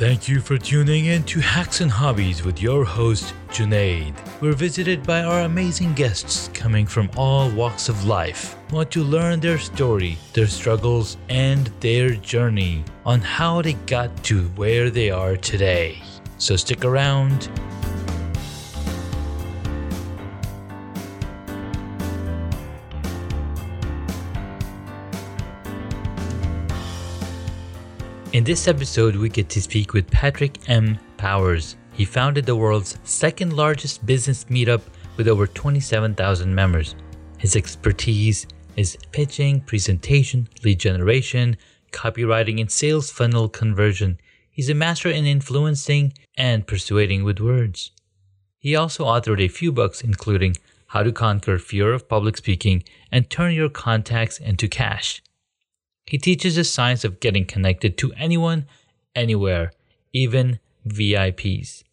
Thank you for tuning in to Hacks and Hobbies with your host, Junaid. We're visited by our amazing guests coming from all walks of life. Want to learn their story, their struggles, and their journey on how they got to where they are today. So stick around. In this episode, we get to speak with Patrick M. Powers. He founded the world's second largest business meetup with over 27,000 members. His expertise is pitching, presentation, lead generation, copywriting, and sales funnel conversion. He's a master in influencing and persuading with words. He also authored a few books, including How to Conquer Fear of Public Speaking and Turn Your Contacts into Cash. He teaches the science of getting connected to anyone, anywhere, even VIPs.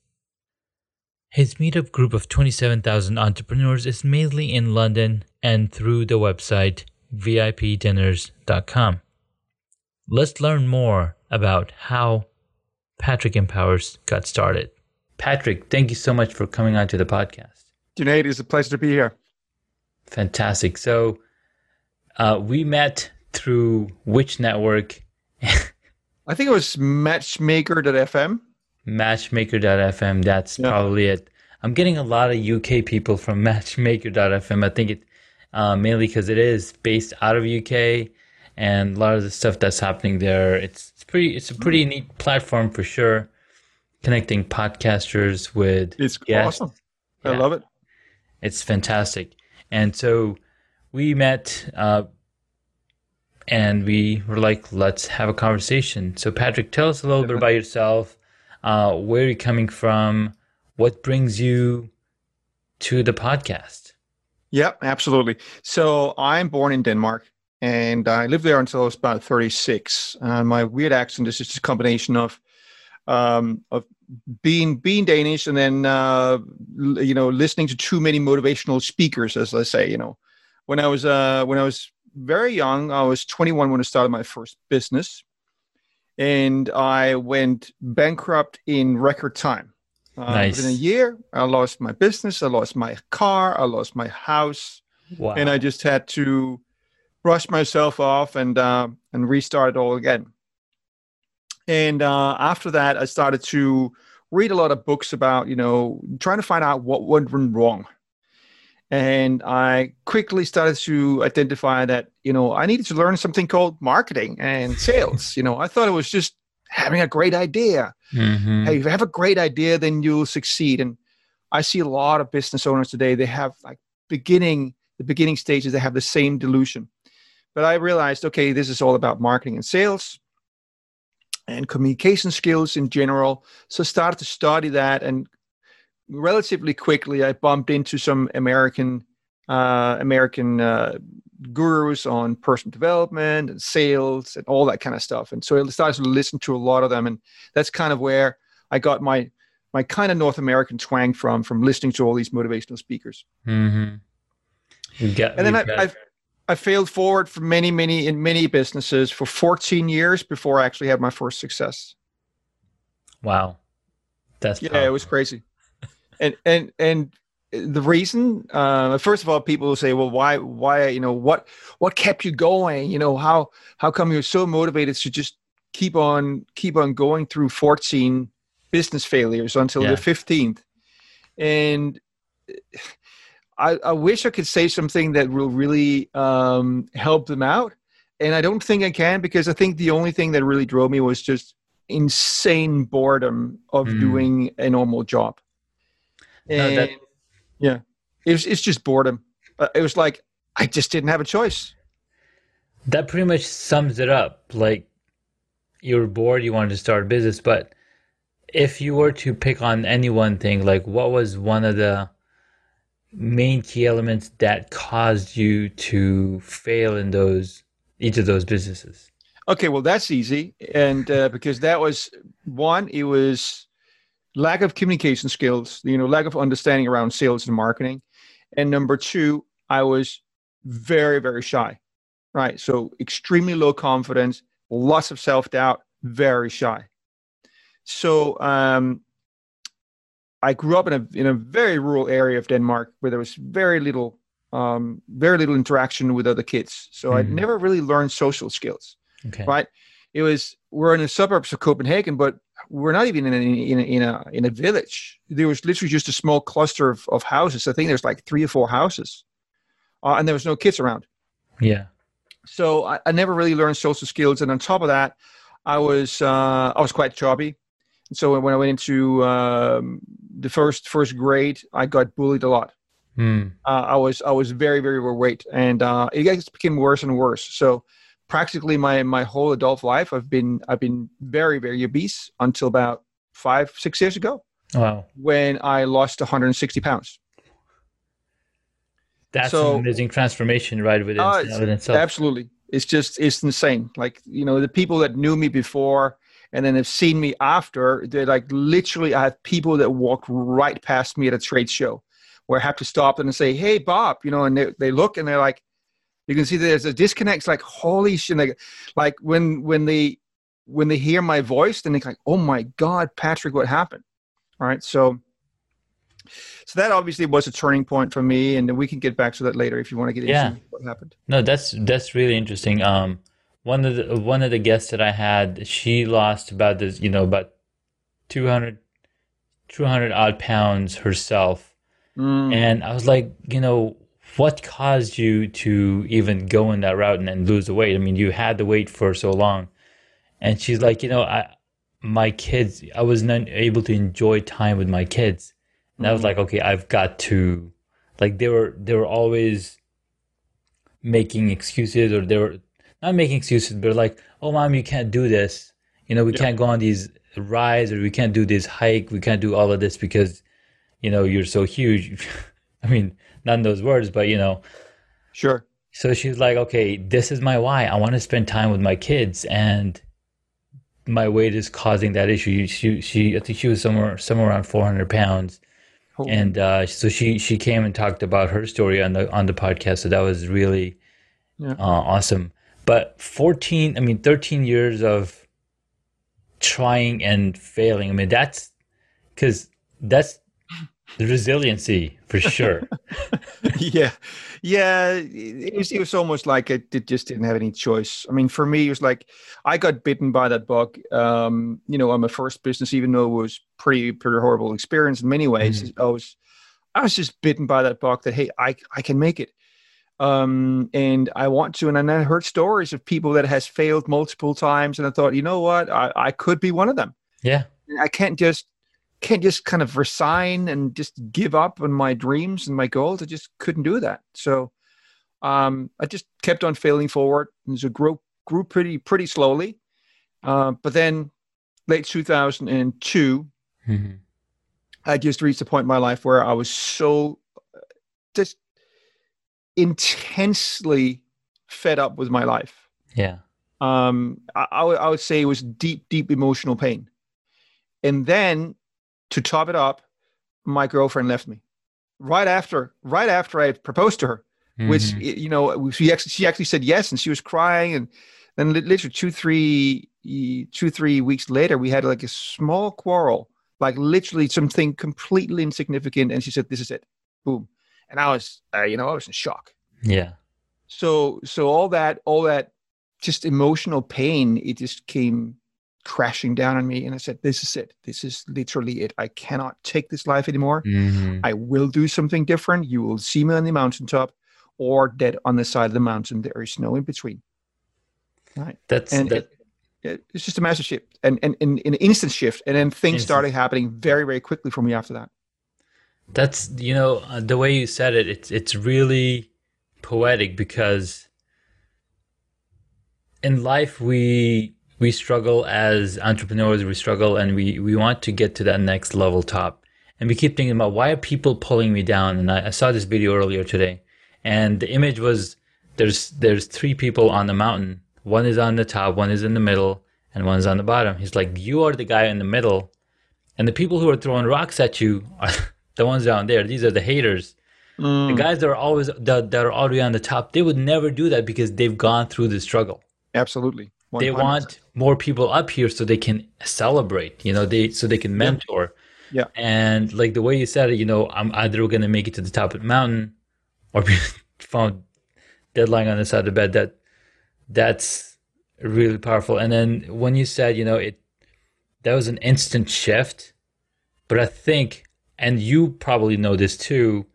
His meetup group of 27,000 entrepreneurs is mainly in London and through the website vipdinners.com. Let's learn more about how Patrick M. Powers got started. Patrick, thank you so much for coming on to the podcast. Junaid, it's a pleasure to be here. Fantastic. So, uh, we met through which network? I think it was Matchmaker.fm. Matchmaker.fm. That's yeah. probably it. I'm getting a lot of UK people from Matchmaker.fm. I think it uh, mainly because it is based out of UK, and a lot of the stuff that's happening there. It's, it's pretty. It's a pretty neat platform for sure. Connecting podcasters with it's guests. awesome. I yeah. love it. It's fantastic. And so we met uh, and we were like, let's have a conversation. So, Patrick, tell us a little bit about yourself. Uh, where are you coming from? What brings you to the podcast? Yep, absolutely. So, I'm born in Denmark and I lived there until I was about 36. And my weird accent is just a combination of um, of being being Danish and then uh, you know listening to too many motivational speakers, as I say. You know, when I was uh, when I was very young. I was 21 when I started my first business, and I went bankrupt in record time. Uh, nice. Within a year, I lost my business, I lost my car, I lost my house, wow. and I just had to brush myself off and uh, and restart it all again. And uh, after that, I started to read a lot of books about you know trying to find out what went wrong and I quickly started to identify that you know I needed to learn something called marketing and sales. you know, I thought it was just having a great idea. Mm-hmm. Hey, if you have a great idea, then you'll succeed. And I see a lot of business owners today. They have like beginning the beginning stages. They have the same delusion. But I realized, okay, this is all about marketing and sales and communication skills in general. So I started to study that and relatively quickly, I bumped into some American uh, American uh, gurus on personal development and sales and all that kind of stuff. And so I started to listen to a lot of them, and that's kind of where I got my my kind of North American twang from from listening to all these motivational speakers. Mm-hmm. Get, and then I, I, I failed forward for many many in many businesses for 14 years before I actually had my first success. Wow, that's yeah, powerful. it was crazy and and and the reason uh, first of all people will say well why why you know what what kept you going you know how how come you're so motivated to just keep on keep on going through 14 business failures until yeah. the 15th and I, I wish i could say something that will really um, help them out and i don't think i can because i think the only thing that really drove me was just insane boredom of mm. doing a normal job and no, that... yeah, it was, it's just boredom. Uh, it was like I just didn't have a choice. That pretty much sums it up. Like you were bored, you wanted to start a business, but if you were to pick on any one thing, like what was one of the main key elements that caused you to fail in those each of those businesses? Okay, well that's easy, and uh, because that was one, it was lack of communication skills, you know, lack of understanding around sales and marketing. And number two, I was very, very shy, right? So extremely low confidence, lots of self doubt, very shy. So um, I grew up in a in a very rural area of Denmark where there was very little um, very little interaction with other kids. So I Mhm. never really learned social skills. Okay. Right? It was we're in the suburbs of Copenhagen, but we're not even in a, in a, in a in a village. There was literally just a small cluster of, of houses. I think there's like three or four houses, uh, and there was no kids around. Yeah. So I, I never really learned social skills. And on top of that, I was uh, I was quite chubby. And so when I went into um, the first first grade, I got bullied a lot. Hmm. Uh, I was I was very very overweight, and uh, it just became worse and worse. So practically my my whole adult life, I've been I've been very very obese until about five six years ago Wow. when I lost 160 pounds. That's So- an amazing transformation right within, Uh, it's within itself. Absolutely, it's just it's insane. Like you know, the people that knew me before and then have seen me after, they're like literally. I have people that walk right past me at a trade show, where I have to stop them and say, "Hey, Bob," you know, and they they look and they're like, you can see there's a disconnect. Like holy shit! Like, like when when they when they hear my voice, then they're like, "Oh my God, Patrick, what happened?" All right, so. So that obviously was a turning point for me, and we can get back to that later if you want to get Yeah. into what happened. No, that's that's really interesting. Um, one of the one of the guests that I had, she lost about this, you know, about 200, 200 odd pounds herself, Mm. and I was like, you know, what caused you to even go in that route and, and lose the weight? I mean, you had the weight for so long, and she's like, you know, I my kids, I was not able to enjoy time with my kids, and I was Mhm. like, okay, I've got to, like, they were they were always making excuses or they were not making excuses, but like, oh, mom, you can't do this. You know, we Yeah. can't go on these rides or we can't do this hike. We can't do all of this because, you know, you're so huge. I mean, not in those words, but you know. Sure. So she's like, okay, this is my why. I want to spend time with my kids, and my weight is causing that issue. She, she, I think she was somewhere, somewhere around 400 pounds and uh, so she she came and talked about her story on the on the podcast. So that was really Yeah. uh, awesome. But fourteen, I mean, thirteen years of trying and failing. I mean, that's because that's the resiliency for sure. yeah, yeah. It was, it was almost like it, it just didn't have any choice. I mean, for me, it was like I got bitten by that bug. Um, you know, on my first business, even though it was pretty pretty horrible experience in many ways, I was I was just bitten by that bug that hey, I I can make it. Um, and I want to, and then I heard stories of people that has failed multiple times, and I thought, you know what, I, I could be one of them. yeah, I can't just can't just kind of resign and just give up on my dreams and my goals. I just couldn't do that. So um, I just kept on failing forward and so grew grew pretty pretty slowly. Uh, but then late 2002, Mhm. I just reached a point in my life where I was so uh, just intensely fed up with my life yeah, um, I, I, I would say it was deep, deep emotional pain. And then to top it up, my girlfriend left me right after, right after I proposed to her, which, Mhm. y- you know, she actually, she actually said yes. And she was crying. And then literally two, three, two, three weeks later, we had like a small quarrel, like literally something completely insignificant. And she said, this is it. Boom. And I was, uh, you know, I was in shock yeah, so so all that all that just emotional pain it just came crashing down on me and i said this is it. This is literally it. I cannot take this life anymore. Mhm. i will do something different. You will see me on the mountaintop or dead on the side of the mountain. There is no in between. Right. That's and that, it, it, it's just a massive shift and, and, and an instant shift. And then things Instant. started happening very very quickly for me after that. That's you know uh, the way you said it. It's it's really poetic because in life we we struggle as entrepreneurs. We struggle and we we want to get to that next level top. And we keep thinking about why are people pulling me down? And I, I saw this video earlier today, and the image was there's there's three people on the mountain. One is on the top, one is in the middle, and one is on the bottom. He's like, you are the guy in the middle, and the people who are throwing rocks at you are the ones down there. These are the haters. The mm. guys that are always that, that are already on the top, they would never do that because they've gone through the struggle. absolutely 100%. they want more people up here so they can celebrate you know they so they can mentor yeah, yeah. and like the way you said it you know i'm either going to make it to the top of the mountain or be found dead lying on the side of the bed that that's really powerful and then when you said you know it that was an instant shift but i think and you probably know this too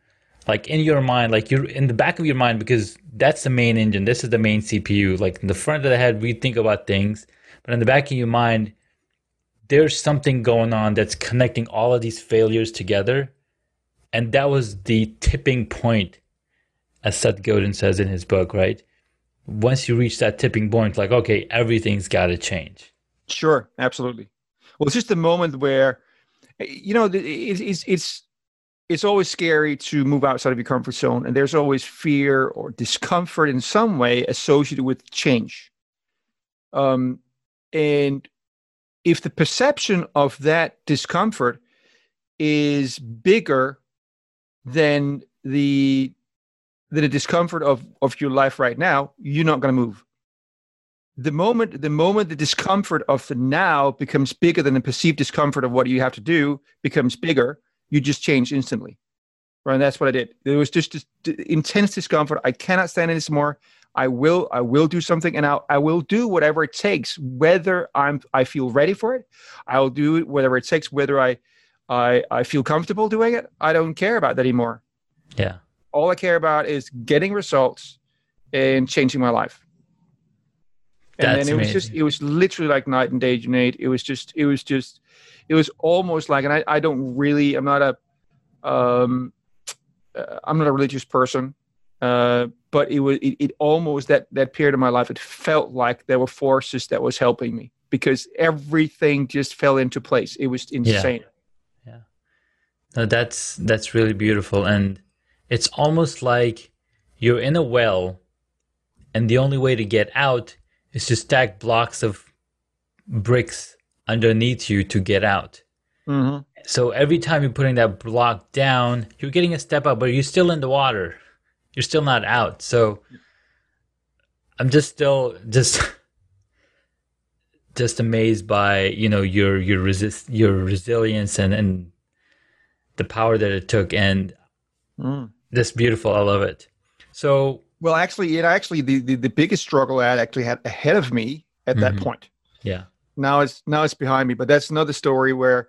like in your mind, like you're in the back of your mind, because that's the main engine. This is the main CPU. Like in the front of the head, we think about things, but in the back of your mind, there's something going on that's connecting all of these failures together. And that was the tipping point, as Seth Godin says in his book, right? Once you reach that tipping point, like, okay, everything's got to change. Sure, absolutely. Well, it's just the moment where, you know, it's, it's, it's always scary to move outside of your comfort zone and there's always fear or discomfort in some way associated with change. Um, and if the perception of that discomfort is bigger than the than the discomfort of of your life right now you're not going to move. The moment the moment the discomfort of the now becomes bigger than the perceived discomfort of what you have to do becomes bigger you just change instantly. Right. And that's what I did. There was just, intense discomfort. I cannot stand it anymore. I will, I will do something and I'll, I will do whatever it takes, whether I'm, I feel ready for it. I will do it, whatever it takes, whether I, I, I feel comfortable doing it. I don't care about that anymore. Yeah. All I care about is getting results and changing my life. And That's then it amazing. was just, it was literally like night and day, Junaid. It was just, it was just, it was almost like, and I, I don't really, I'm not a, um, uh, I'm not a religious person, uh, but it was, it, it almost that that period of my life, it felt like there were forces that was helping me because everything just fell into place. It was insane. Yeah. yeah. No, that's that's really beautiful, and it's almost like you're in a well, and the only way to get out is to stack blocks of bricks underneath you to get out. Mm-hmm. So every time you're putting that block down, you're getting a step up, but you're still in the water. You're still not out. So I'm just still just just amazed by you know your your resist your resilience and and the power that it took and mm. this beautiful. I love it. So well, actually, it actually the the, the biggest struggle I actually had ahead of me at mm-hmm. that point. Yeah now it's now it's behind me but that's another story where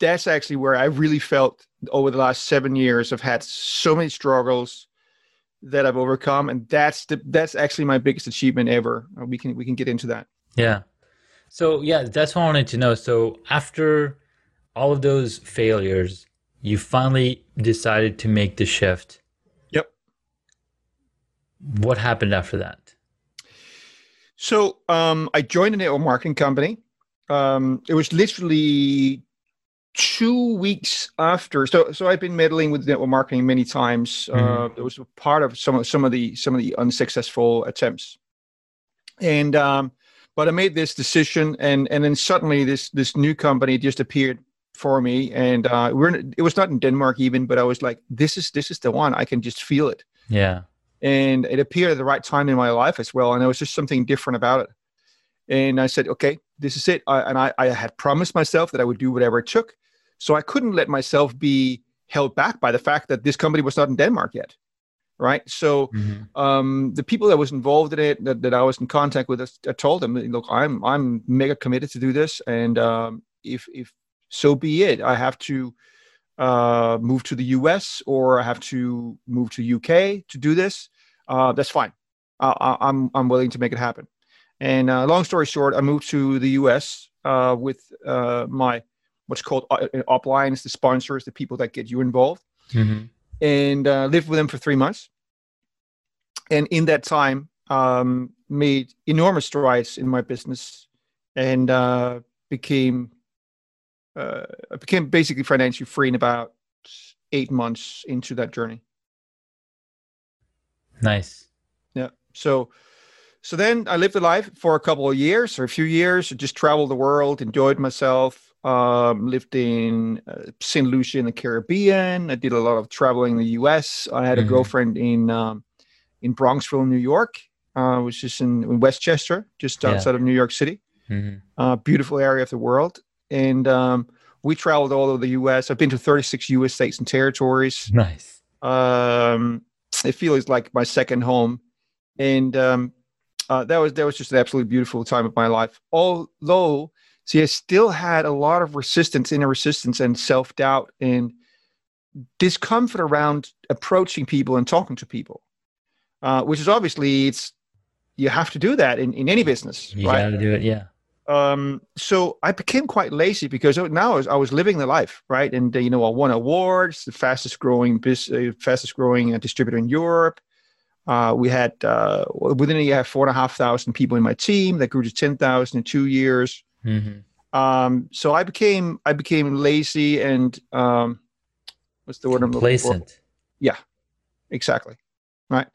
that's actually where i really felt over the last seven years i've had so many struggles that i've overcome and that's the that's actually my biggest achievement ever. Uh, we can we can get into that. Yeah. So yeah that's what i wanted to know. So after all of those failures you finally decided to make the shift. Yep. What happened after that so um, I joined a network marketing company. Um, it was literally two weeks after. So so I've been meddling with network marketing many times. Mm-hmm. Uh, it was part of some of some of the some of the unsuccessful attempts. And um, but I made this decision, and and then suddenly this this new company just appeared for me, and uh, we're it was not in Denmark even, but I was like, this is this is the one. I can just feel it. Yeah and it appeared at the right time in my life as well and there was just something different about it. And i said okay this is it. I, and I, I had promised myself that i would do whatever it took so i couldn't let myself be held back by the fact that this company was not in denmark yet right? So mm-hmm. um, the people that was involved in it that, that i was in contact with i told them look i'm i'm mega committed to do this and um, if if so be it i have to uh, move to the US or I have to move to UK to do this, uh, that's fine. Uh, I'm I'm willing to make it happen. And uh, long story short, I moved to the US uh, with uh, my what's called uplines, the sponsors, the people that get you involved, mm-hmm. and lived with them for three months. And in that time, um, made enormous strides in my business and became uh, I became basically financially free in about eight months into that journey. Nice. Yeah. So, so then I lived a life for a couple of years or a few years. I Just traveled the world, enjoyed myself. Um, lived in uh, St. Lucia in the Caribbean. I did a lot of traveling in the U.S. I had mm-hmm. a girlfriend in um, in Bronxville, New York, uh, which is in, in Westchester, just Yeah. outside of New York City. Mhm. Uh, beautiful area of the world. And um, we traveled all over the U.S. I've been to 36 U.S. states and territories. Nice. Um, it feels like my second home, and um, uh, that was that was just an absolutely beautiful time of my life. Although, see, I still had a lot of resistance, inner resistance, and self doubt, and discomfort around approaching people and talking to people, uh, which is obviously it's you have to do that in, in any business, You right? gotta do it. Yeah. Um, so I became quite lazy because now I was, I was living the life, right? And uh, you know, I won awards, the fastest growing, bus- uh, fastest growing uh, distributor in Europe. Uh, we had uh, within a year, four and a half thousand people in my team that grew to ten thousand in two years. hmm Um, so I became I became lazy and um, what's the word I'm looking for? Complacent. exactly right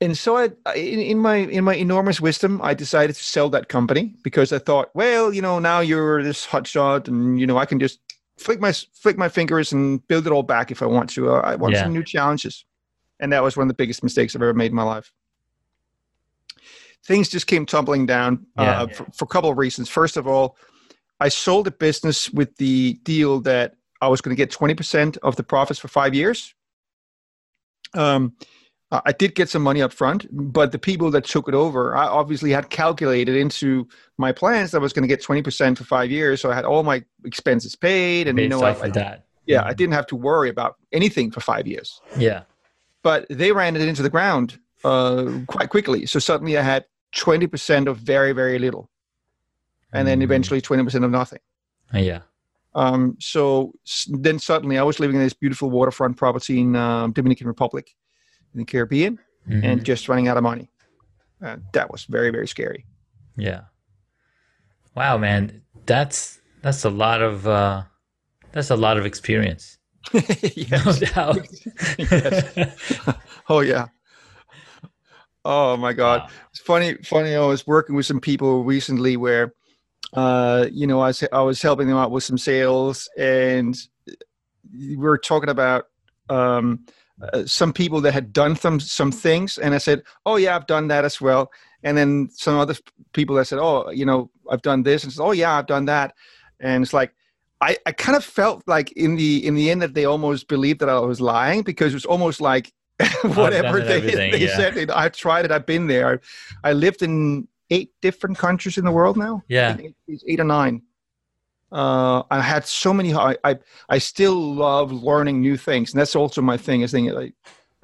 and so I, in, in my in my enormous wisdom i decided to sell that company because i thought well you know now you're this hotshot and you know i can just flick my flick my fingers and build it all back if i want to. Uh, i want Yeah. some new challenges. And that was one of the biggest mistakes i've ever made in my life. Things just came tumbling down Yeah. uh, for, for a couple of reasons. First of all i sold a business with the deal that i was going to get 20% of the profits for five years. Um, I I did get some money up front, but the people that took it over, I obviously had calculated into my plans that I was going to get 20% for five years. So I had all my expenses paid. And, you Based know, I, off of that. yeah, I didn't have to worry about anything for five years. Yeah. But they ran it into the ground uh, quite quickly. So suddenly I had 20% of very, very little. And then Mm. eventually 20% of nothing. Yeah. Um, so then suddenly I was living in this beautiful waterfront property in um, Dominican Republic in the Caribbean. Mhm. and just running out of money. Uh, that was very, very scary. Yeah. Wow, man, that's that's a lot of uh that's a lot of experience. No doubt. Yes. Oh yeah. Oh my God. Wow. It's funny. Funny. I was working with some people recently where, uh, you know, I was I was helping them out with some sales, and we were talking about um, uh, some people that had done some some things, and I said, "Oh yeah, I've done that as well." And then some other people that said, "Oh, you know, I've done this," and said, "Oh yeah, I've done that," and it's like. I, I kind of felt like in the in the end that they almost believed that I was lying because it was almost like whatever they, they yeah. said they- I've tried it I've been there I lived in eight different countries in the world now Yeah. eight or nine uh, I had so many I, I I still love learning new things and that's also my thing is thing I,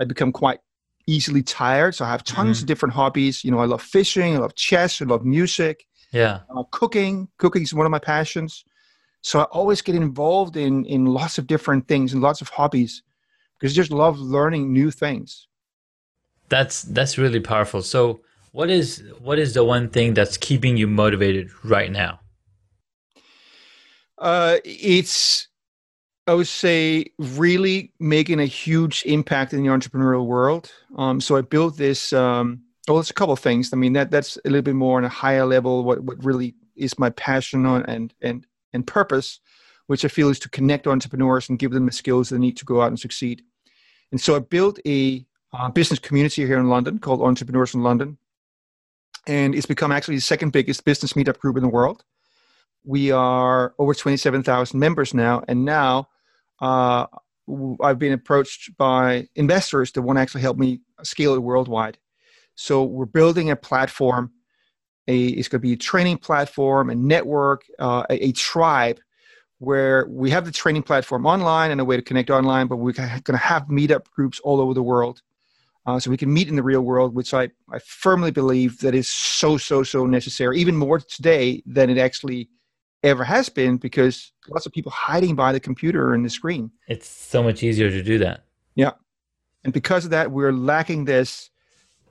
I become quite easily tired so I have tons Mhm. of different hobbies you know I love fishing I love chess I love music Yeah. uh, cooking cooking is one of my passions so i always get involved in in lots of different things and lots of hobbies because i just love learning new things That's that's really powerful. So what is what is the one thing that's keeping you motivated right now? Uh, it's i would say really making a huge impact in the entrepreneurial world. Um, so i built this um, well it's a couple of things. I mean that that's a little bit more on a higher level what, what really is my passion on and and and purpose which i feel is to connect entrepreneurs and give them the skills they need to go out and succeed. And so i built a uh, business community here in london called entrepreneurs in london. And it's become actually the second biggest business meetup group in the world we are over 27,000 members now. And now uh, I've been approached by investors that want to actually help me scale it worldwide. So we're building a platform. A, it's going to be a training platform, a network, uh, a, a tribe where we have the training platform online and a way to connect online, but we're going to have meetup groups all over the world. Uh, so we can meet in the real world, which I, I firmly believe that is so, so, so necessary, even more today than it actually ever has been because lots of people hiding by the computer and the screen. It's so much easier to do that. Yeah. And because of that, we're lacking this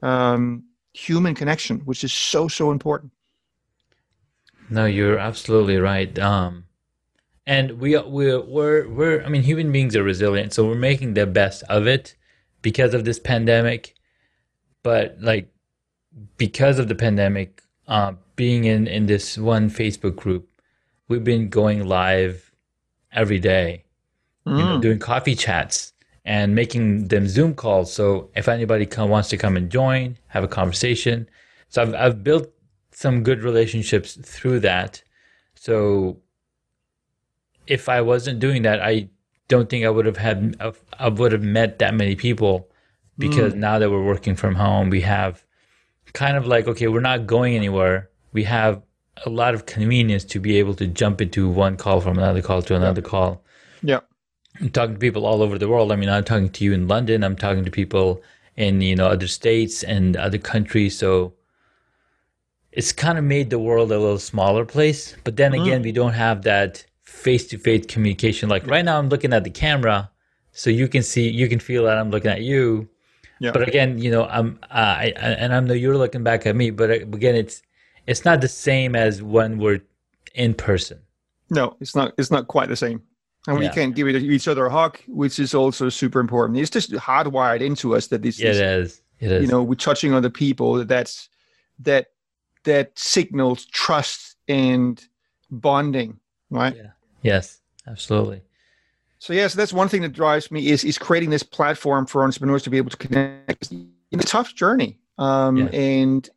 um, human connection, which is so, so important. No, you're absolutely right. Um, and we we're we're we're I mean, human beings are resilient, so we're making the best of it because of this pandemic. But like because of the pandemic, uh, being in in this one Facebook group, we've been going live every day, you know, Mm. doing coffee chats and making them Zoom calls. So if anybody come, wants to come and join, have a conversation. So I've, I've built some good relationships through that. So if I wasn't doing that, I don't think I would have had, I would have met that many people because mm. now that we're working from home, we have kind of like, okay, we're not going anywhere. We have a lot of convenience to be able to jump into one call from another call to another yeah. call. Yeah. I'm talking to people all over the world. I mean, I'm talking to you in London. I'm talking to people in you know other states and other countries. So it's kind of made the world a little smaller place. But then mm-hmm. again, we don't have that face to face communication. Like right now, I'm looking at the camera, so you can see, you can feel that I'm looking at you. Yeah. But again, you know, I'm uh, I, and I know you're looking back at me. But again, it's it's not the same as when we're in person. No, it's not. It's not quite the same. And we yeah. can give each other a hug, which is also super important. It's just hardwired into us that this yeah, is, it is. It is. You know, we're touching other people. That's that that signals trust and bonding, right? Yeah. Yes, absolutely. So yes, that's one thing that drives me is is creating this platform for entrepreneurs to be able to connect. It's a tough journey, um, yeah. and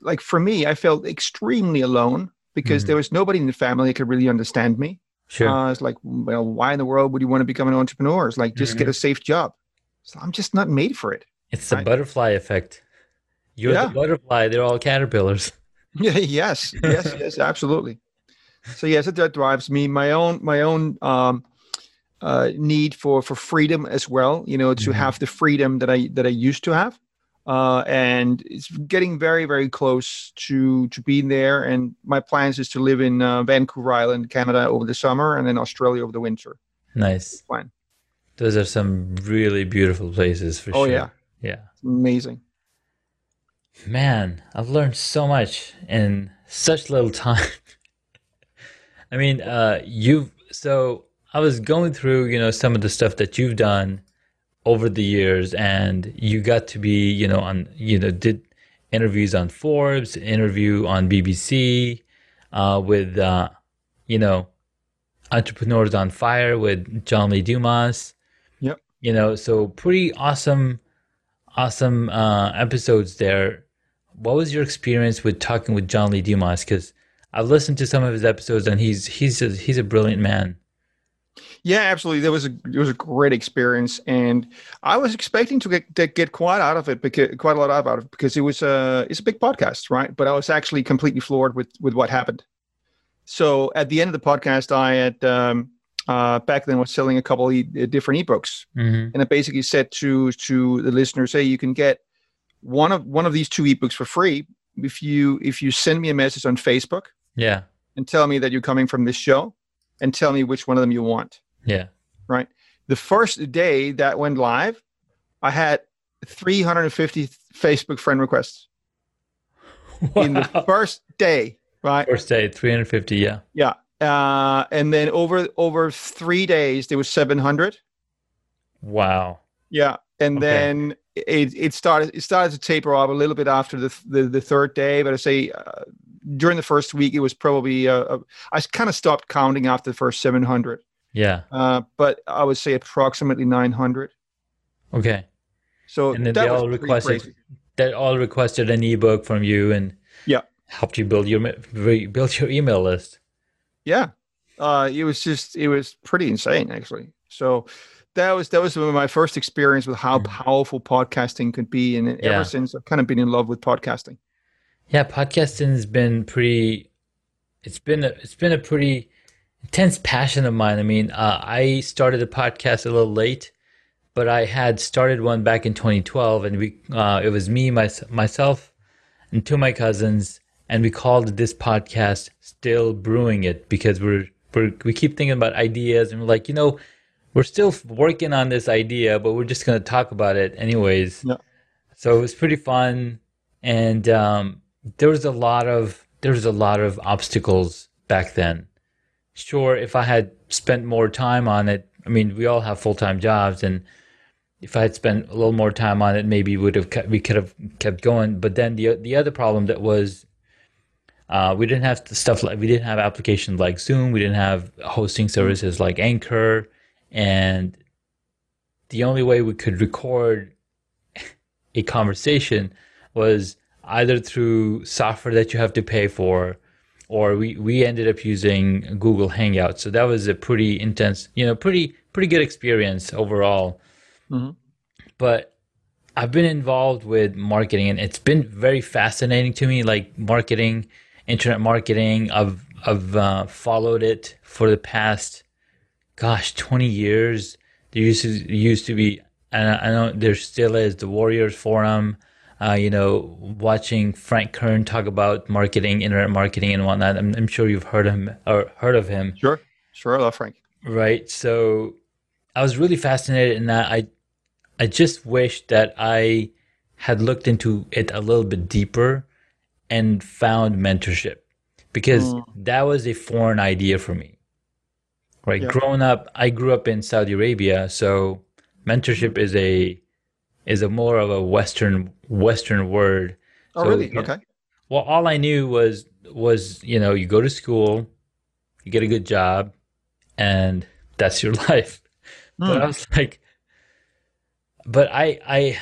like for me, I felt extremely alone because mm-hmm. there was nobody in the family that could really understand me. Sure. Uh, it's like, well, why in the world would you want to become an entrepreneur? It's like, just mm-hmm. get a safe job. So I'm just not made for it. It's the right? butterfly effect. You're yeah. the butterfly. They're all caterpillars. Yeah. yes. Yes. yes. Absolutely. So yes, that drives me. My own. My own. Um, uh, need for for freedom as well. You know, to mm-hmm. have the freedom that I that I used to have uh, and it's getting very very close to to being there. And my plans is to live in uh, vancouver island canada over the summer and then australia over the winter. Nice. Fine those are some really beautiful places for sure. oh, sure. yeah. Yeah. Amazing. Man i've learned so much in such little time. I mean uh you so i was going through you know some of the stuff that you've done over the years and you got to be you know on you know did interviews on forbes interview on bbc uh, with uh, you know entrepreneurs on fire with john lee dumas. Yep. You know so pretty awesome awesome uh, episodes there. What was your experience with talking with john lee dumas? Because i've listened to some of his episodes and he's he's a, he's a brilliant man yeah, absolutely. There was a it was a great experience, and I was expecting to get to get quite out of it, because quite a lot out of it, because it was a it's a big podcast, right? But I was actually completely floored with with what happened. So at the end of the podcast, I had um, uh, back then was selling a couple of different ebooks, mm-hmm. and I basically said to to the listeners, "Hey, you can get one of one of these two ebooks for free if you if you send me a message on Facebook, yeah, and tell me that you're coming from this show." And tell me which one of them you want. Yeah. Right. The first day that went live, I had 350 Facebook friend requests. Wow. In the first day, right? First day, 350, yeah. Yeah. Uh, and then over over three days, there was 700. Wow. Yeah. And okay. then it, it started it started to taper off a little bit after the the, the third day, but I say uh, during the first week, it was probably uh, uh I kind of stopped counting after the first 700. Yeah. Uh, but I would say approximately 900. Okay. So and then they all requested crazy. they all requested an ebook from you and yeah helped you build your build your email list. Yeah. Uh, it was just it was pretty insane actually. So that was that was my first experience with how mm. powerful podcasting could be, and yeah. ever since I've kind of been in love with podcasting. Yeah, podcasting has been pretty. It's been a, it's been a pretty intense passion of mine. I mean, uh, I started the podcast a little late, but I had started one back in 2012, and we uh, it was me, my, myself, and two of my cousins, and we called this podcast "Still Brewing It" because we're, we're we keep thinking about ideas, and we're like, you know, we're still working on this idea, but we're just gonna talk about it anyways. Yeah. So it was pretty fun, and um, there was a lot of there was a lot of obstacles back then. Sure, if I had spent more time on it, I mean, we all have full time jobs, and if I had spent a little more time on it, maybe would have we could have kept going. But then the the other problem that was, uh, we didn't have stuff like we didn't have applications like Zoom, we didn't have hosting services like Anchor, and the only way we could record a conversation was either through software that you have to pay for or we, we ended up using Google Hangouts. So that was a pretty intense, you know, pretty pretty good experience overall. Mm-hmm. But I've been involved with marketing, and it's been very fascinating to me. Like marketing, internet marketing. I've I've uh, followed it for the past, gosh, twenty years. There used to used to be, and I know there still is the Warriors Forum uh, you know, watching Frank Kern talk about marketing, internet marketing, and whatnot. I'm, I'm sure you've heard him or heard of him. Sure, sure, I love Frank. Right. So I was really fascinated in that. I I just wish that I had looked into it a little bit deeper and found mentorship because mm. that was a foreign idea for me. Right. Yeah. Growing up, I grew up in Saudi Arabia, so mentorship is a is a more of a Western Western word. Oh, so, really? Okay. well, all I knew was was you know you go to school, you get a good job, and that's your life. Mm. But I was like, but I I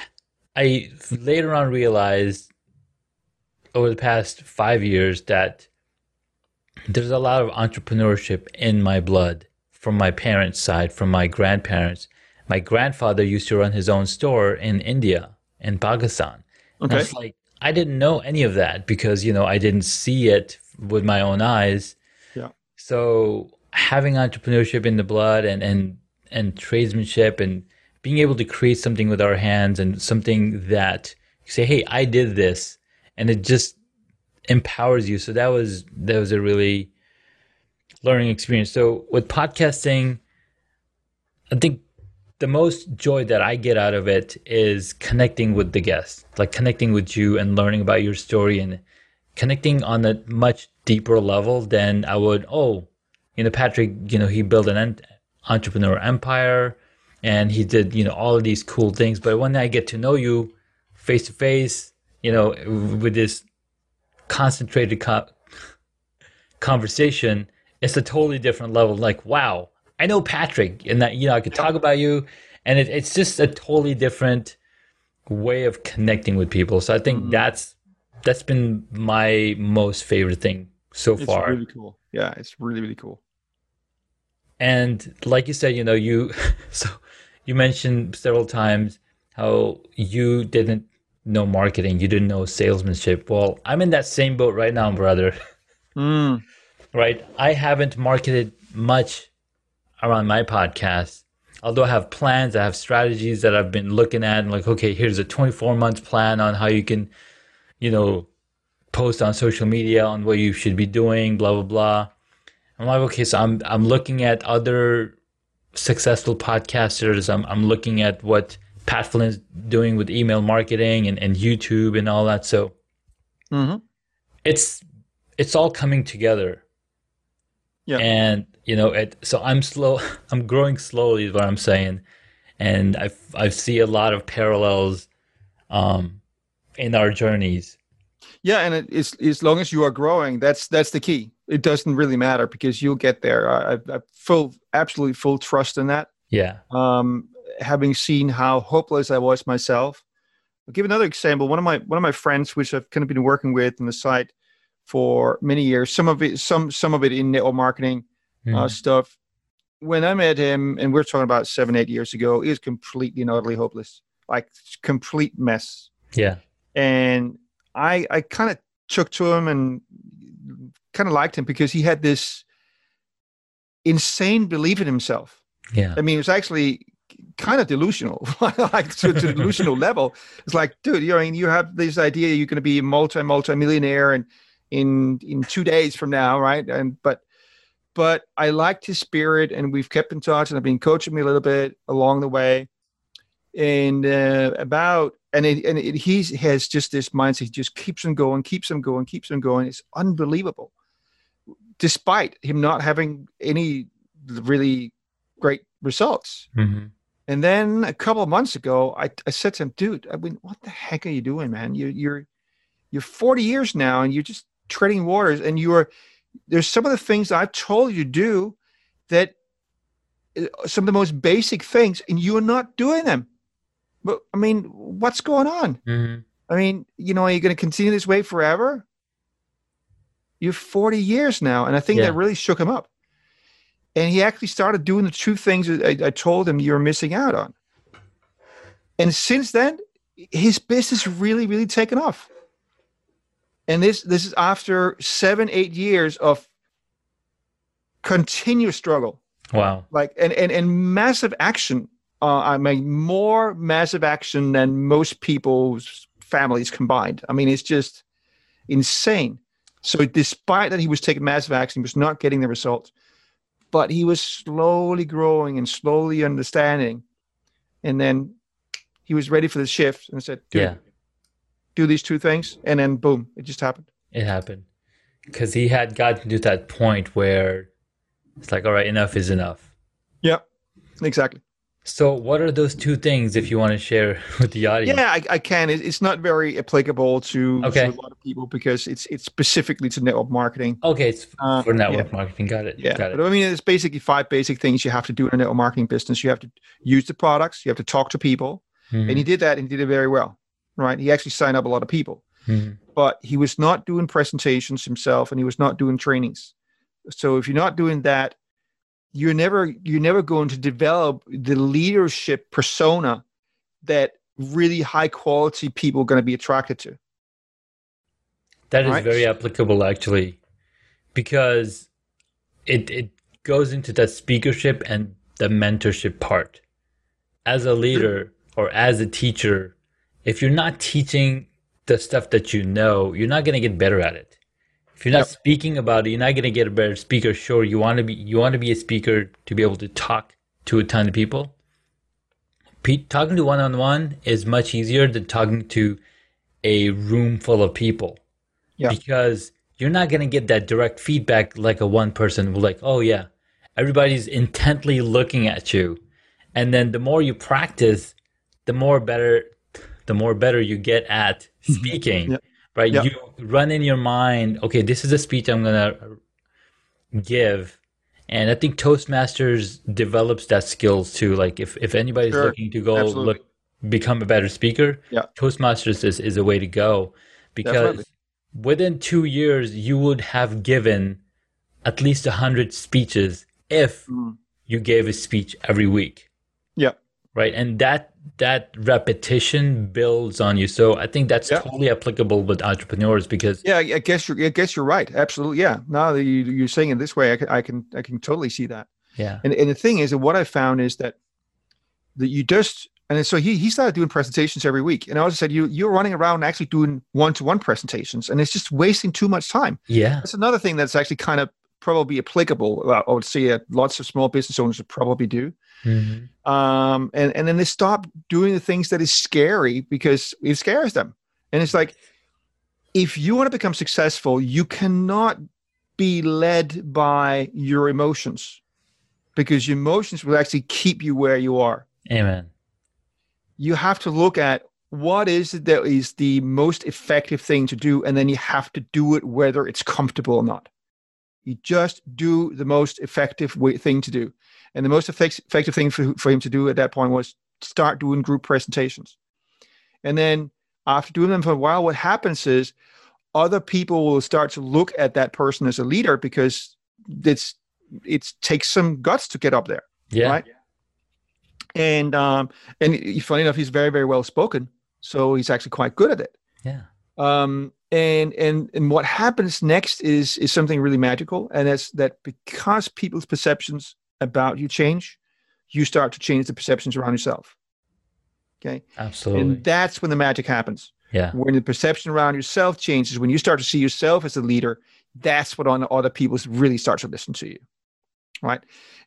I later on realized over the past five years that there's a lot of entrepreneurship in my blood from my parents' side, from my grandparents, my grandfather used to run his own store in India in Pakistan. Okay. I like, I didn't know any of that because, you know, I didn't see it with my own eyes. Yeah. So having entrepreneurship in the blood and, and, and tradesmanship and being able to create something with our hands and something that you say, Hey, I did this and it just empowers you. So that was, that was a really learning experience. So with podcasting, I think the most joy that I get out of it is connecting with the guests, like connecting with you and learning about your story and connecting on a much deeper level than I would. Oh, you know, Patrick, you know, he built an entrepreneur empire and he did, you know, all of these cool things. But when I get to know you face to face, you know, with this concentrated co- conversation, it's a totally different level. Like, wow, I know Patrick, and that you know I could talk about you, and it, it's just a totally different way of connecting with people. So I think mm-hmm. that's that's been my most favorite thing so it's far. Really cool. Yeah, it's really really cool. And like you said, you know, you so you mentioned several times how you didn't know marketing, you didn't know salesmanship. Well, I'm in that same boat right now, brother. Mm. right? I haven't marketed much around my podcast. Although I have plans, I have strategies that I've been looking at and like, okay, here's a 24 month plan on how you can, you know, post on social media on what you should be doing, blah, blah, blah. I'm like, okay, so I'm I'm looking at other successful podcasters. I'm I'm looking at what Pat Flynn's doing with email marketing and, and YouTube and all that. So mm-hmm. it's it's all coming together. Yeah. And you know, it, so I'm slow. I'm growing slowly, is what I'm saying, and I I see a lot of parallels, um, in our journeys. Yeah, and it is as long as you are growing, that's that's the key. It doesn't really matter because you'll get there. I, I full, absolutely full trust in that. Yeah. Um, having seen how hopeless I was myself, I'll give another example. One of my one of my friends, which I've kind of been working with on the site for many years, some of it some some of it in network marketing, mm. uh, stuff. When I met him, and we're talking about seven, eight years ago, he was completely and utterly hopeless, like complete mess. Yeah. And I, I kind of took to him and kind of liked him because he had this insane belief in himself. Yeah. I mean, it was actually kind of delusional, like to, to delusional level. It's like, dude, you know, I mean, you have this idea you're going to be a multi multi millionaire and in in two days from now, right? And but but I liked his spirit, and we've kept in touch, and I've been coaching me a little bit along the way. And uh, about and it, and it, he has just this mindset, he just keeps him going, keeps him going, keeps him going. It's unbelievable, despite him not having any really great results. Mm-hmm. And then a couple of months ago, I, I said to him, dude, I mean, what the heck are you doing, man? You, you're you're 40 years now, and you're just treading waters, and you are there's some of the things I've told you do that uh, some of the most basic things, and you are not doing them. But I mean, what's going on? hmm I mean, you know, are you going to continue this way forever? You're 40 years now, and I think Yeah. that really shook him up. And he actually started doing the two things that I, I told him you're missing out on. And since then, his business really, really taken off. And this this is after seven, eight years of continuous struggle. Wow. like and and, and massive action. Uh, i mean more massive action than most people's families combined. I mean it's just insane. So despite that he was taking massive action he was not getting the results but he was slowly growing and slowly understanding. And then he was ready for the shift and said "Dude, Yeah. Do these two things and then boom it just happened It happened because he had gotten to that point where it's like, all right, enough is enough. yeah exactly So, what are those two things if you want to share with the audience? Yeah, I, I can. It's not very applicable to, to Okay. a lot of people because it's it's specifically to network marketing. Okay, it's Uh, for network yeah. marketing. Got it. Yeah, Got it. but I mean, it's basically five basic things you have to do in a network marketing business. You have to use the products. You have to talk to people, Mhm, and he did that and he did it very well. Right? He actually signed up a lot of people, mhm. but he was not doing presentations himself, and he was not doing trainings. So if you're not doing that, you're never you're never going to develop the leadership persona that really high quality people are going to be attracted to. That is Right. very applicable actually, because it it goes into that speakership and the mentorship part. As a leader or as a teacher, if you're not teaching the stuff that you know, you're not going to get better at it. If you're not Yep. speaking about it, you're not going to get a better speaker. Sure, you want to be you want to be a speaker to be able to talk to a ton of people. Pe- talking to one on one is much easier than talking to a room full of people Yeah. because you're not going to get that direct feedback like a one person will like oh yeah everybody's intently looking at you and then the more you practice the more better the more better you get at speaking Yep. right you run in your mind okay this is a speech i'm going to give and i think toastmasters develops that skills too like if, if anybody's Sure. looking to go Absolutely. look become a better speaker Yeah. toastmasters is, is a way to go because Definitely. within two years you would have given at least a hundred speeches if Mm. you gave a speech every week. Right and that that repetition builds on you so i think that's Yeah. totally applicable with entrepreneurs because Yeah, I guess you're. I guess you're right. Absolutely. Yeah. Now that you, you're saying it this way, I can, I can, I can totally see that. yeah And and the thing is that what I found is that that you just and so he he started doing presentations every week, and I also said you you're running around actually doing one to one presentations, and it's just wasting too much time. yeah That's another thing that's actually kind of probably applicable. I would say uh, lots of small business owners would probably do. Mhm. um, and and then they stop doing the things that is scary because it scares them. And it's like, if you want to become successful, you cannot be led by your emotions, because your emotions will actually keep you where you are. amen You have to look at what is it that is the most effective thing to do, and then you have to do it whether it's comfortable or not. You just do the most effective way, thing to do. And the most effect, effective thing for, for him to do at that point was start doing group presentations. And then after doing them for a while, what happens is other people will start to look at that person as a leader because it's it takes some guts to get up there yeah right? And um, and funny enough, he's very very well spoken, so he's actually quite good at it. yeah Um, and and and what happens next is is something really magical, and that's that because people's perceptions about you change, you start to change the perceptions around yourself. Okay, absolutely and that's when the magic happens. yeah When the perception around yourself changes, when you start to see yourself as a leader, that's what on other people really start to listen to you, right?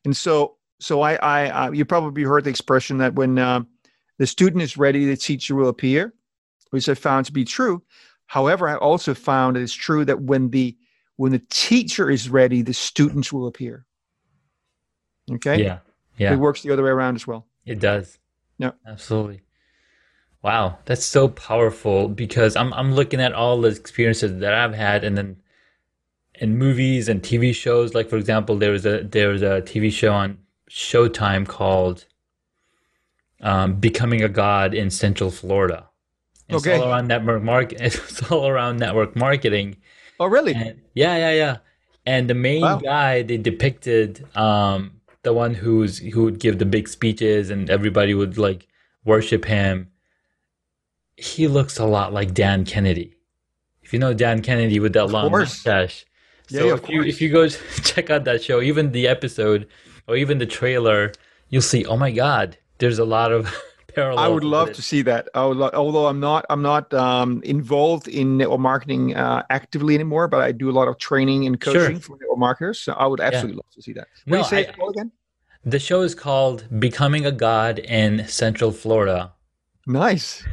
And so, so I, I, I you probably heard the expression that when um, the student is ready, the teacher will appear, which I found to be true. However, I also found it is true that when the when the teacher is ready, the students will appear. Okay, yeah yeah it works the other way around as well. It does. Yeah. Absolutely. Wow, that's so powerful because I'm I'm looking at all the experiences that I've had and then in movies and TV shows like for example there was a there was a TV show on Showtime called um, "Becoming a God in Central Florida." It's Okay. all around network market. It's all around network marketing. Oh, really? And, yeah, yeah, yeah. And the main Wow. guy they depicted, um, the one who's who would give the big speeches and everybody would like worship him. He looks a lot like Dan Kennedy. If you know Dan Kennedy with that Of long course. mustache. So yeah, if you if you go check out that show, even the episode or even the trailer, you'll see, oh my God, there's a lot of parallels. I would love to see that. I would lo- although I'm not, I'm not um, involved in network marketing uh, actively anymore, but I do a lot of training and Sure. coaching for network marketers. So I would absolutely love to see that. What do No, you say I- again? The show is called Becoming a God in Central Florida. Nice.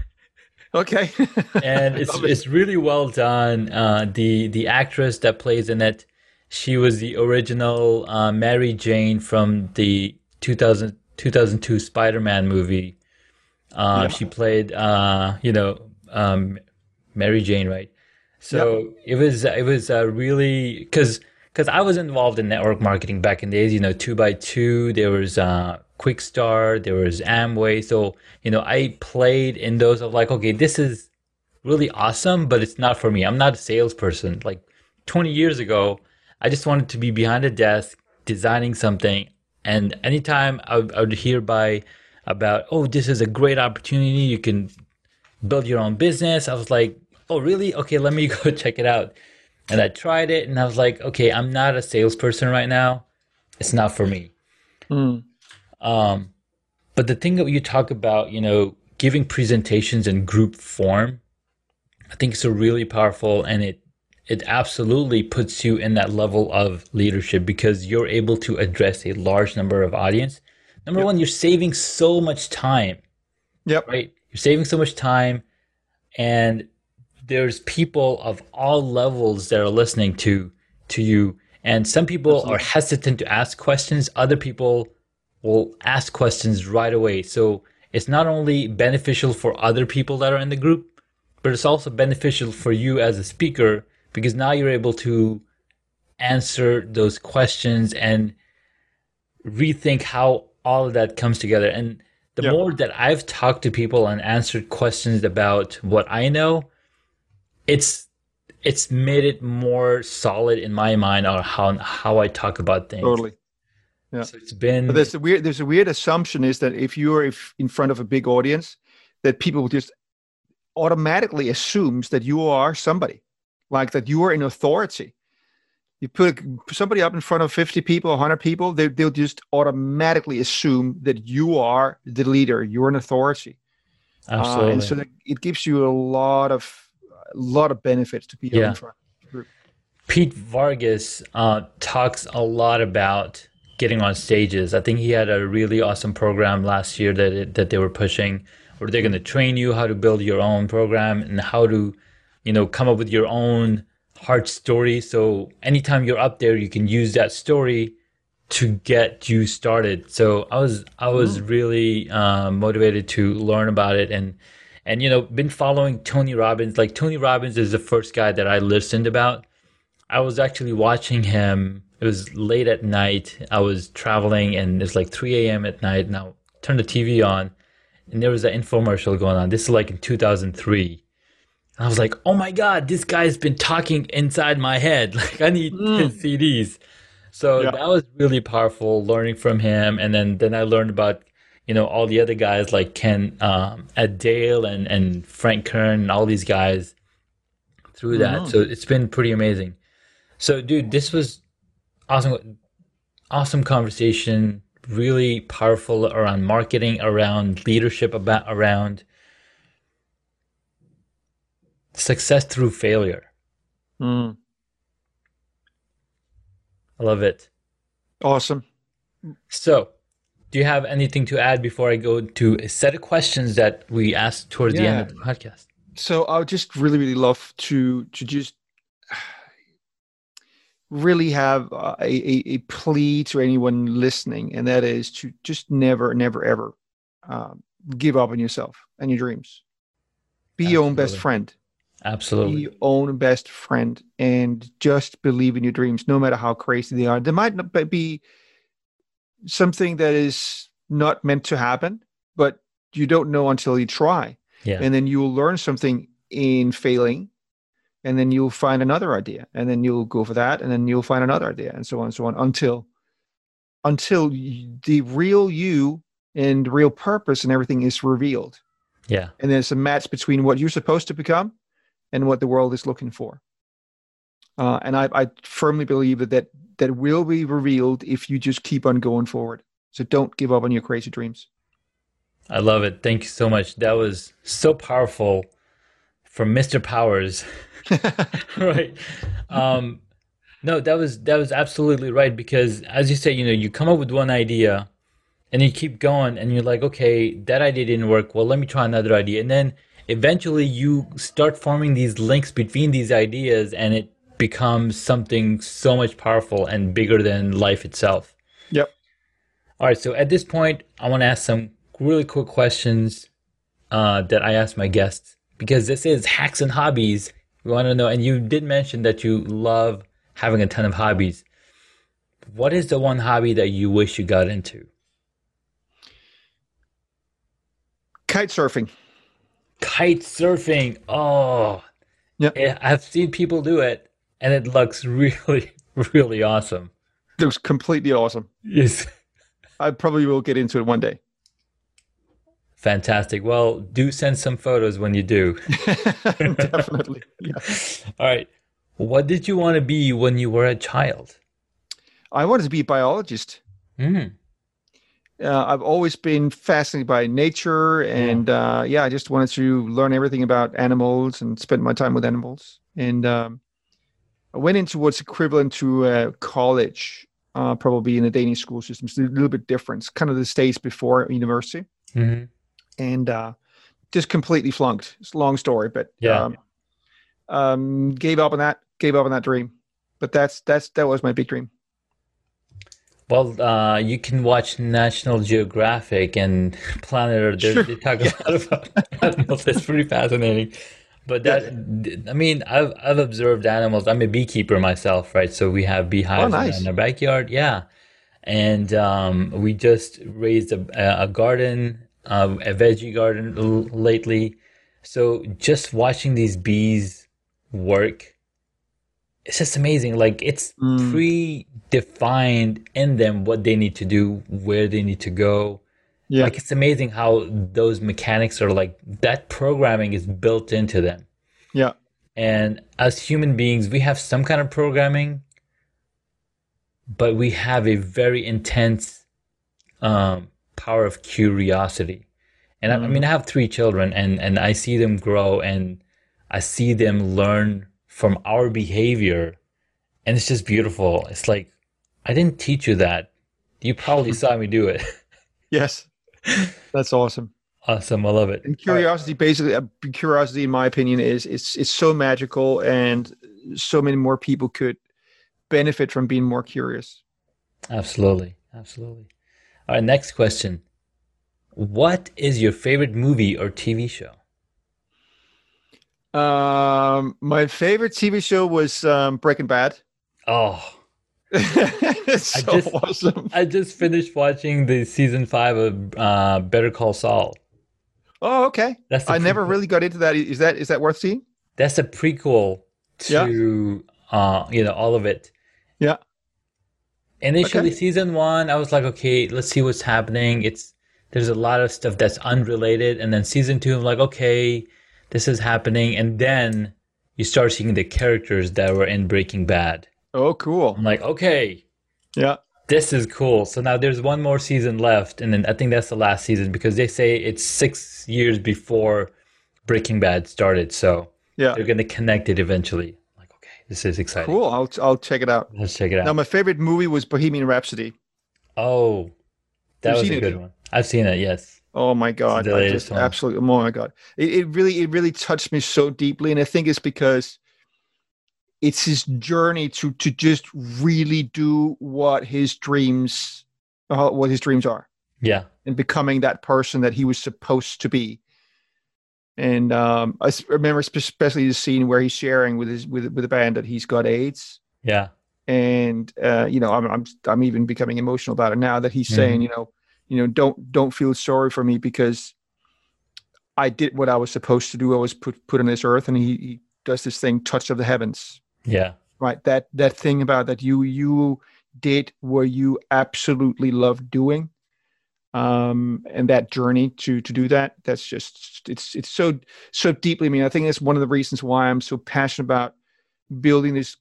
Okay. and it's it. it's really well done. Uh, the the actress that plays in it, she was the original uh, Mary Jane from the 2000, 2002 Spider-Man movie. Uh, Yeah. She played, uh, you know, um, Mary Jane, right? So it was it was uh, really because because I was involved in network marketing back in the days. You know, two by two. There was uh, Quixtar. There was Amway. So you know, I played in those of like, okay, this is really awesome, but it's not for me. I'm not a salesperson. Like 20 years ago, I just wanted to be behind a desk designing something. And anytime I would, I would hear by about, oh, this is a great opportunity, you can build your own business. I was like, oh, really? Okay, let me go check it out. And I tried it, and I was like, okay, I'm not a salesperson right now. It's not for me. Mm. Um, but the thing that you talk about, you know, giving presentations in group form, I think it's a really powerful and it it absolutely puts you in that level of leadership because you're able to address a large number of audience. Number Yep. one, you're saving so much time, Yep. right? You're saving so much time and there's people of all levels that are listening to to you and some people are hesitant to ask questions other people will ask questions right away so it's not only beneficial for other people that are in the group but it's also beneficial for you as a speaker because now you're able to answer those questions and rethink how all of that comes together and the Yeah. more that I've talked to people and answered questions about what I know, it's it's made it more solid in my mind on how how I talk about things. Totally. yeah. So it's been But there's a weird there's a weird assumption is that if you're if in front of a big audience, that people will just automatically assumes that you are somebody, like that you are an authority. You put somebody up in front of 50 people, 100 people, they, they'll just automatically assume that you are the leader, you're an authority. Uh, absolutely and so it gives you a lot of a lot of benefits to be Yeah. in front. Pete Vargas uh, talks a lot about getting on stages. I think he had a really awesome program last year that it, that they were pushing, where they're going to train you how to build your own program and how to, you know, come up with your own heart story. So anytime you're up there, you can use that story to get you started. So I was I was really uh, motivated to learn about it and and you know been following Tony Robbins. Like Tony Robbins is the first guy that I listened about. I was actually watching him. It was late at night. I was traveling and it's like 3 a.m. at night. Now turn the TV on and there was an infomercial going on. This is like in 2003. And I was like, oh my God, this guy's been talking inside my head. Like, I need his CDs. So Yeah. that was really powerful learning from him. And then, then I learned about, you know, all the other guys like Ken um, Ed Dale and, and Frank Kern and all these guys through that. Mhm. So it's been pretty amazing. So, dude, this was awesome, awesome conversation. Really powerful around marketing, around leadership, about around success through failure. Mm. I love it. Awesome. So, do you have anything to add before I go to a set of questions that we asked towards the end of the podcast? so I would just really, really love to to just really have a, a, a plea to anyone listening, and that is to just never, never, ever um, give up on yourself and your dreams. Be your own best friend. Be Absolutely. your own best friend, and just believe in your dreams, no matter how crazy they are. There might not be something that is not meant to happen, but you don't know until you try. Yeah. And then you'll learn something in failing, and then you'll find another idea, and then you'll go for that, and then you'll find another idea, and so on and so on until until the real you and real purpose and everything is revealed. Yeah. And there's a match between what you're supposed to become and what the world is looking for. Uh, and I, I firmly believe that, that that will be revealed if you just keep on going forward. So don't give up on your crazy dreams. I love it. Thank you so much. That was so powerful from Mr. Powers. right. Um, no, that was that was absolutely right because as you say, you know, you come up with one idea and you keep going and you're like, okay, that idea didn't work. Well, let me try another idea. And then eventually you start forming these links between these ideas and it becomes something so much powerful and bigger than life itself. Yep. All right. So at this point, I want to ask some really quick questions uh, that I ask my guests because this is hacks and hobbies. We want to know, and you did mention that you love having a ton of hobbies. What is the one hobby that you wish you got into? Kite surfing. Kite surfing. Oh, yeah. I've seen people do it, and it looks really, really awesome. It looks completely awesome. Yes. I probably will get into it one day. Fantastic. Well, do send some photos when you do. Definitely. Yeah. All right. What did you want to be when you were a child? I wanted to be a biologist. Mm. Uh, I've always been fascinated by nature, and yeah. Uh, yeah. I just wanted to learn everything about animals and spend my time with animals. And um, I went into what's equivalent to uh, college, uh, probably in the Danish school system. It's a little bit different. It's kind of the stage before university, mm-hmm. and uh, just completely flunked. It's a long story, but yeah. Um, um, gave up on that gave up on that dream. But that's that's that was my big dream. Well, uh, you can watch National Geographic and Planet Earth. Sure. They talk a lot about animals. It's pretty fascinating. But that, I mean, I've I've observed animals. I'm a beekeeper myself, right? So we have beehives oh, nice. in our backyard. Yeah, and um, we just raised a, a garden, uh, a veggie garden lately. So just watching these bees work it's just amazing. Like it's mm. predefined in them what they need to do, where they need to go. Yeah. Like it's amazing how those mechanics are like that programming is built into them. Yeah. And as human beings, we have some kind of programming, but we have a very intense um, power of curiosity. And mm. I, I mean, I have three children, and and I see them grow, and I see them learn from our behavior and it's just beautiful. It's like i didn't teach you that. You probably saw me do it. Yes. That's awesome. Awesome. I love it. And curiosity right. basically uh, curiosity in my opinion is it's it's so magical and so many more people could benefit from being more curious. Absolutely. Absolutely. All right next question. What is your favorite movie or tv show um, my favorite TV show was um, Breaking Bad. Oh, it's so I just, awesome! I just finished watching the season five of uh, Better Call Saul. Oh, okay. That's I prequel. never really got into that. Is that is that worth seeing? That's a prequel to yeah. uh, you know all of it. Yeah. Initially, okay. season one, I was like, okay, let's see what's happening. It's there's a lot of stuff that's unrelated, and then season two, I'm like, okay, this is happening, and then you start seeing the characters that were in Breaking Bad. Oh, cool! I'm like, okay, yeah, this is cool. So now there's one more season left, and then I think that's the last season because they say it's six years before Breaking Bad started. So yeah, they're gonna connect it eventually. I'm like, okay, this is exciting. Cool. I'll I'll check it out. Let's check it out. Now, my favorite movie was Bohemian Rhapsody. Oh, that You've was a good it? one. I've seen it. Yes. Oh my god! I just absolutely. Oh my god! It, it really, it really touched me so deeply, and I think it's because it's his journey to to just really do what his dreams, uh, what his dreams are. Yeah, and becoming that person that he was supposed to be. And um, I remember especially the scene where he's sharing with his with with the band that he's got AIDS. Yeah. and uh, you know, I'm I'm I'm even becoming emotional about it now that he's Mhm. saying, you know, you know, don't don't feel sorry for me because I did what I was supposed to do. I was put put on this earth, and he, he does this thing, touch of the heavens, Yeah. right? That that thing about that you you did what you absolutely love doing, um, and that journey to to do that. That's just it's it's so so deeply. I mean, I think that's one of the reasons why I'm so passionate about building this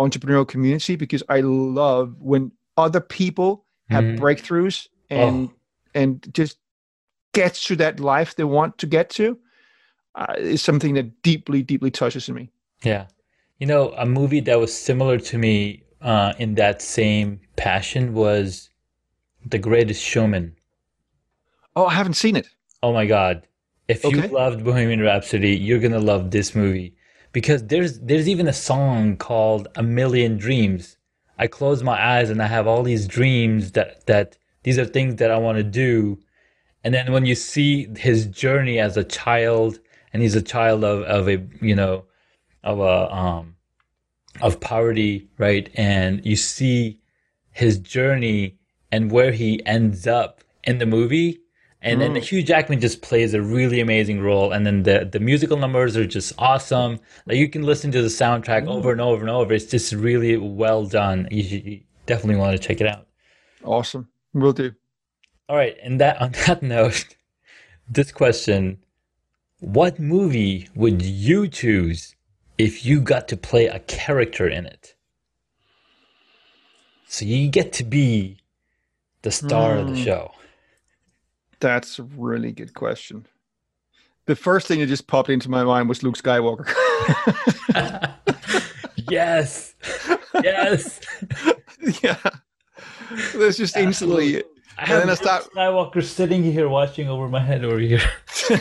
entrepreneurial community because I love when other people have Mhm. breakthroughs and Oh. and just gets to that life they want to get to uh, is something that deeply deeply touches me Yeah. You know, a movie that was similar to me uh, in that same passion was The Greatest Showman. oh i haven't seen it Oh my God. If you loved Bohemian Rhapsody, you're gonna love this movie. Because there's there's even a song called A Million Dreams. I close my eyes and I have all these dreams that that these are things that I want to do. And then when you see his journey as a child, and he's a child of, of a you know of a um of poverty, right? And you see his journey and where he ends up in the movie. And then Hugh Jackman just plays a really amazing role. And then the, the musical numbers are just awesome. Like you can listen to the soundtrack over and over and over. It's just really well done. You, you definitely want to check it out. awesome will do All right. And that on that note, this question: What movie would you choose if you got to play a character in it? So you get to be the star of the Hmm. show. that's a really good question the first thing that just popped into my mind was luke skywalker yes, yes. yeah that's just instantly I And then I start- Skywalker sitting here watching over my head over here. and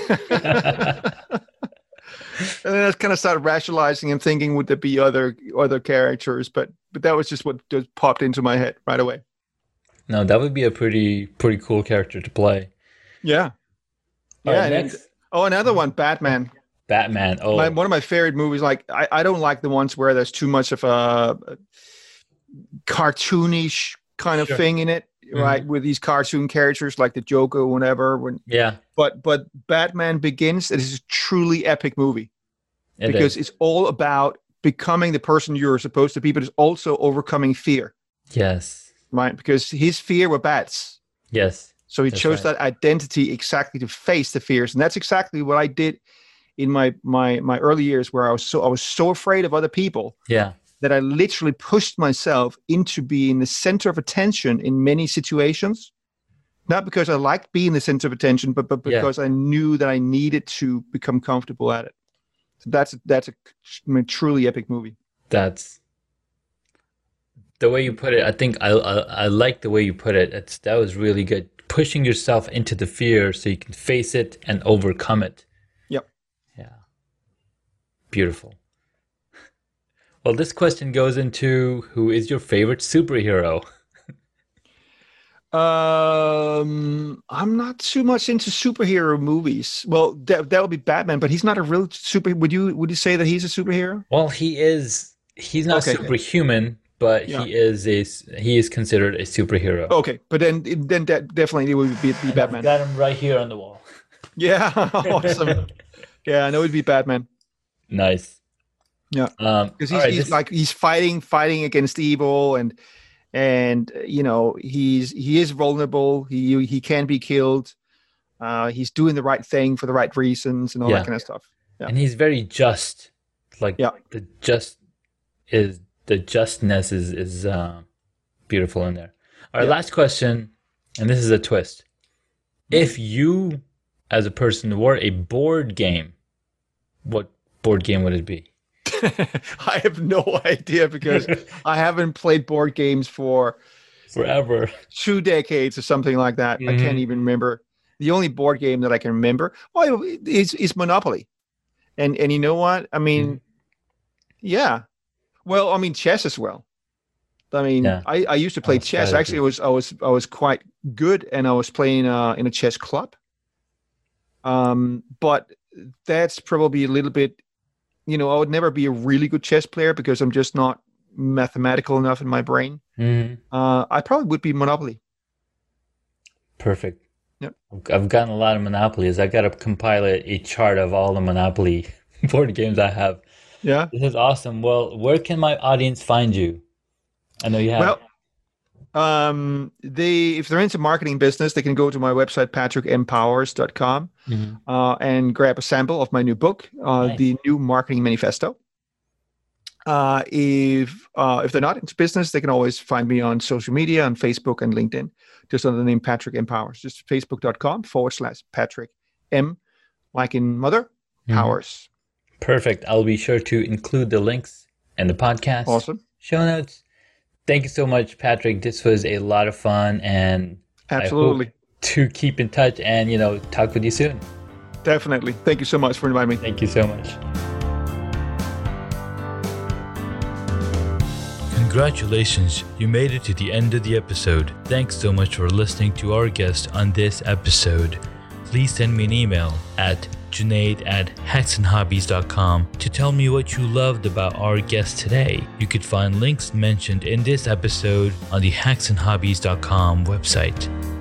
then I kind of started rationalizing and thinking, would there be other other characters? But but that was just what just popped into my head right away. no, that would be a pretty pretty cool character to play. Yeah. All Yeah. right, and- oh, another one, Batman. Batman. Oh, My, one of my favorite movies. Like I, I don't like the ones where there's too much of a cartoonish kind of Sure. thing in it, mm-hmm. right? With these cartoon characters like the Joker or whatever. When yeah. but but Batman Begins. It is a truly epic movie. it because is. it's all about becoming the person you're supposed to be, but it's also overcoming fear, yes, right? Because his fear were bats. yes, So he That's chose right. that identity exactly to face the fears. And that's exactly what I did in my my my early years where I was so I was so afraid of other people yeah, that I literally pushed myself into being the center of attention in many situations. Not because I liked being the center of attention, but but Yeah. because I knew that I needed to become comfortable at it. So that's that's a I mean, truly epic movie. that's the way you put it. I think I, I I like the way you put it. It's that was really good. Pushing yourself into the fear so you can face it and overcome it. Yep. Yeah. Beautiful. Well, this question goes into who is your favorite superhero? Um, I'm not too much into superhero movies. Well, that that would be Batman, but he's not a real super. Would you would you say that he's a superhero? Well, he is he's not Okay. superhuman, but Yeah. he is a, he is considered a superhero. Okay, but then then that definitely it would be, be Batman. Got him right here on the wall. Yeah, awesome. Yeah, I know it'd be Batman nice. Yeah. Um, because all he's, right, he's like he's fighting fighting against evil and and you know he's he is vulnerable. He he can be killed. Uh, he's doing the right thing for the right reasons and all Yeah. that kind of stuff. yeah. and he's very just. Like Yeah. the just is the justness is is uh, beautiful in there. All right, Yeah. last question, and this is a twist. If you, as a person, were a board game, what board game would it be? I have no idea because I haven't played board games for Forever. two decades or something like that. I Mhm. can't even remember. The only board game that I can remember oh, is is Monopoly, and and you know what? I mean, Mm-hmm. yeah. Well, I mean chess as well. I mean, Yeah. I, I used to play Oh, chess. strategy. Actually, I was I was I was quite good, and I was playing uh, in a chess club. Um, but that's probably a little bit, you know, I would never be a really good chess player because I'm just not mathematical enough in my brain, Mhm. uh, I probably would be Monopoly. Perfect. Yep. I've- I've gotten a lot of Monopolies. I got to compile a, a chart of all the Monopoly board games I have. Yeah. This is awesome. Well, where can my audience find you? I know you have. Well, um, they if they're into marketing business, they can go to my website patrickmpowers.com Mhm. uh, and grab a sample of my new book, uh, Nice. the New Marketing Manifesto. Uh, if uh, if they're not into business, they can always find me on social media on Facebook and LinkedIn, just under the name Patrick M. Powers. Just facebook.com forward slash Patrick M, like in mother, Mhm. powers. Perfect. I'll be sure to include the links and the podcast Awesome. show notes. Thank you so much, Patrick. This was a lot of fun and I hope Absolutely. to keep in touch and, you know, talk with you soon. Definitely. Thank you so much for inviting me. Thank you so much. Congratulations, you made it to the end of the episode. Thanks so much for listening to our guest on this episode. Please send me an email at Junaid at hacksandhobbies.com to tell me what you loved about our guest today. You could find links mentioned in this episode on the hacksandhobbies.com website.